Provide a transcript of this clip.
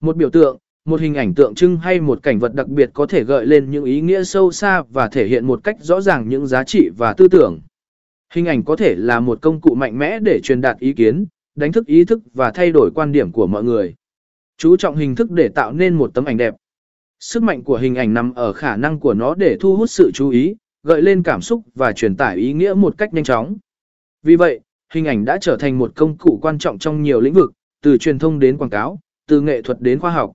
Một biểu tượng, một hình ảnh tượng trưng hay một cảnh vật đặc biệt có thể gợi lên những ý nghĩa sâu xa và thể hiện một cách rõ ràng những giá trị và tư tưởng. Hình ảnh có thể là một công cụ mạnh mẽ để truyền đạt ý kiến, đánh thức ý thức và thay đổi quan điểm của mọi người. Chú trọng hình thức để tạo nên một tấm ảnh đẹp. Sức mạnh của hình ảnh nằm ở khả năng của nó để thu hút sự chú ý, gợi lên cảm xúc và truyền tải ý nghĩa một cách nhanh chóng. Vì vậy, hình ảnh đã trở thành một công cụ quan trọng trong nhiều lĩnh vực, từ truyền thông đến quảng cáo, từ nghệ thuật đến khoa học.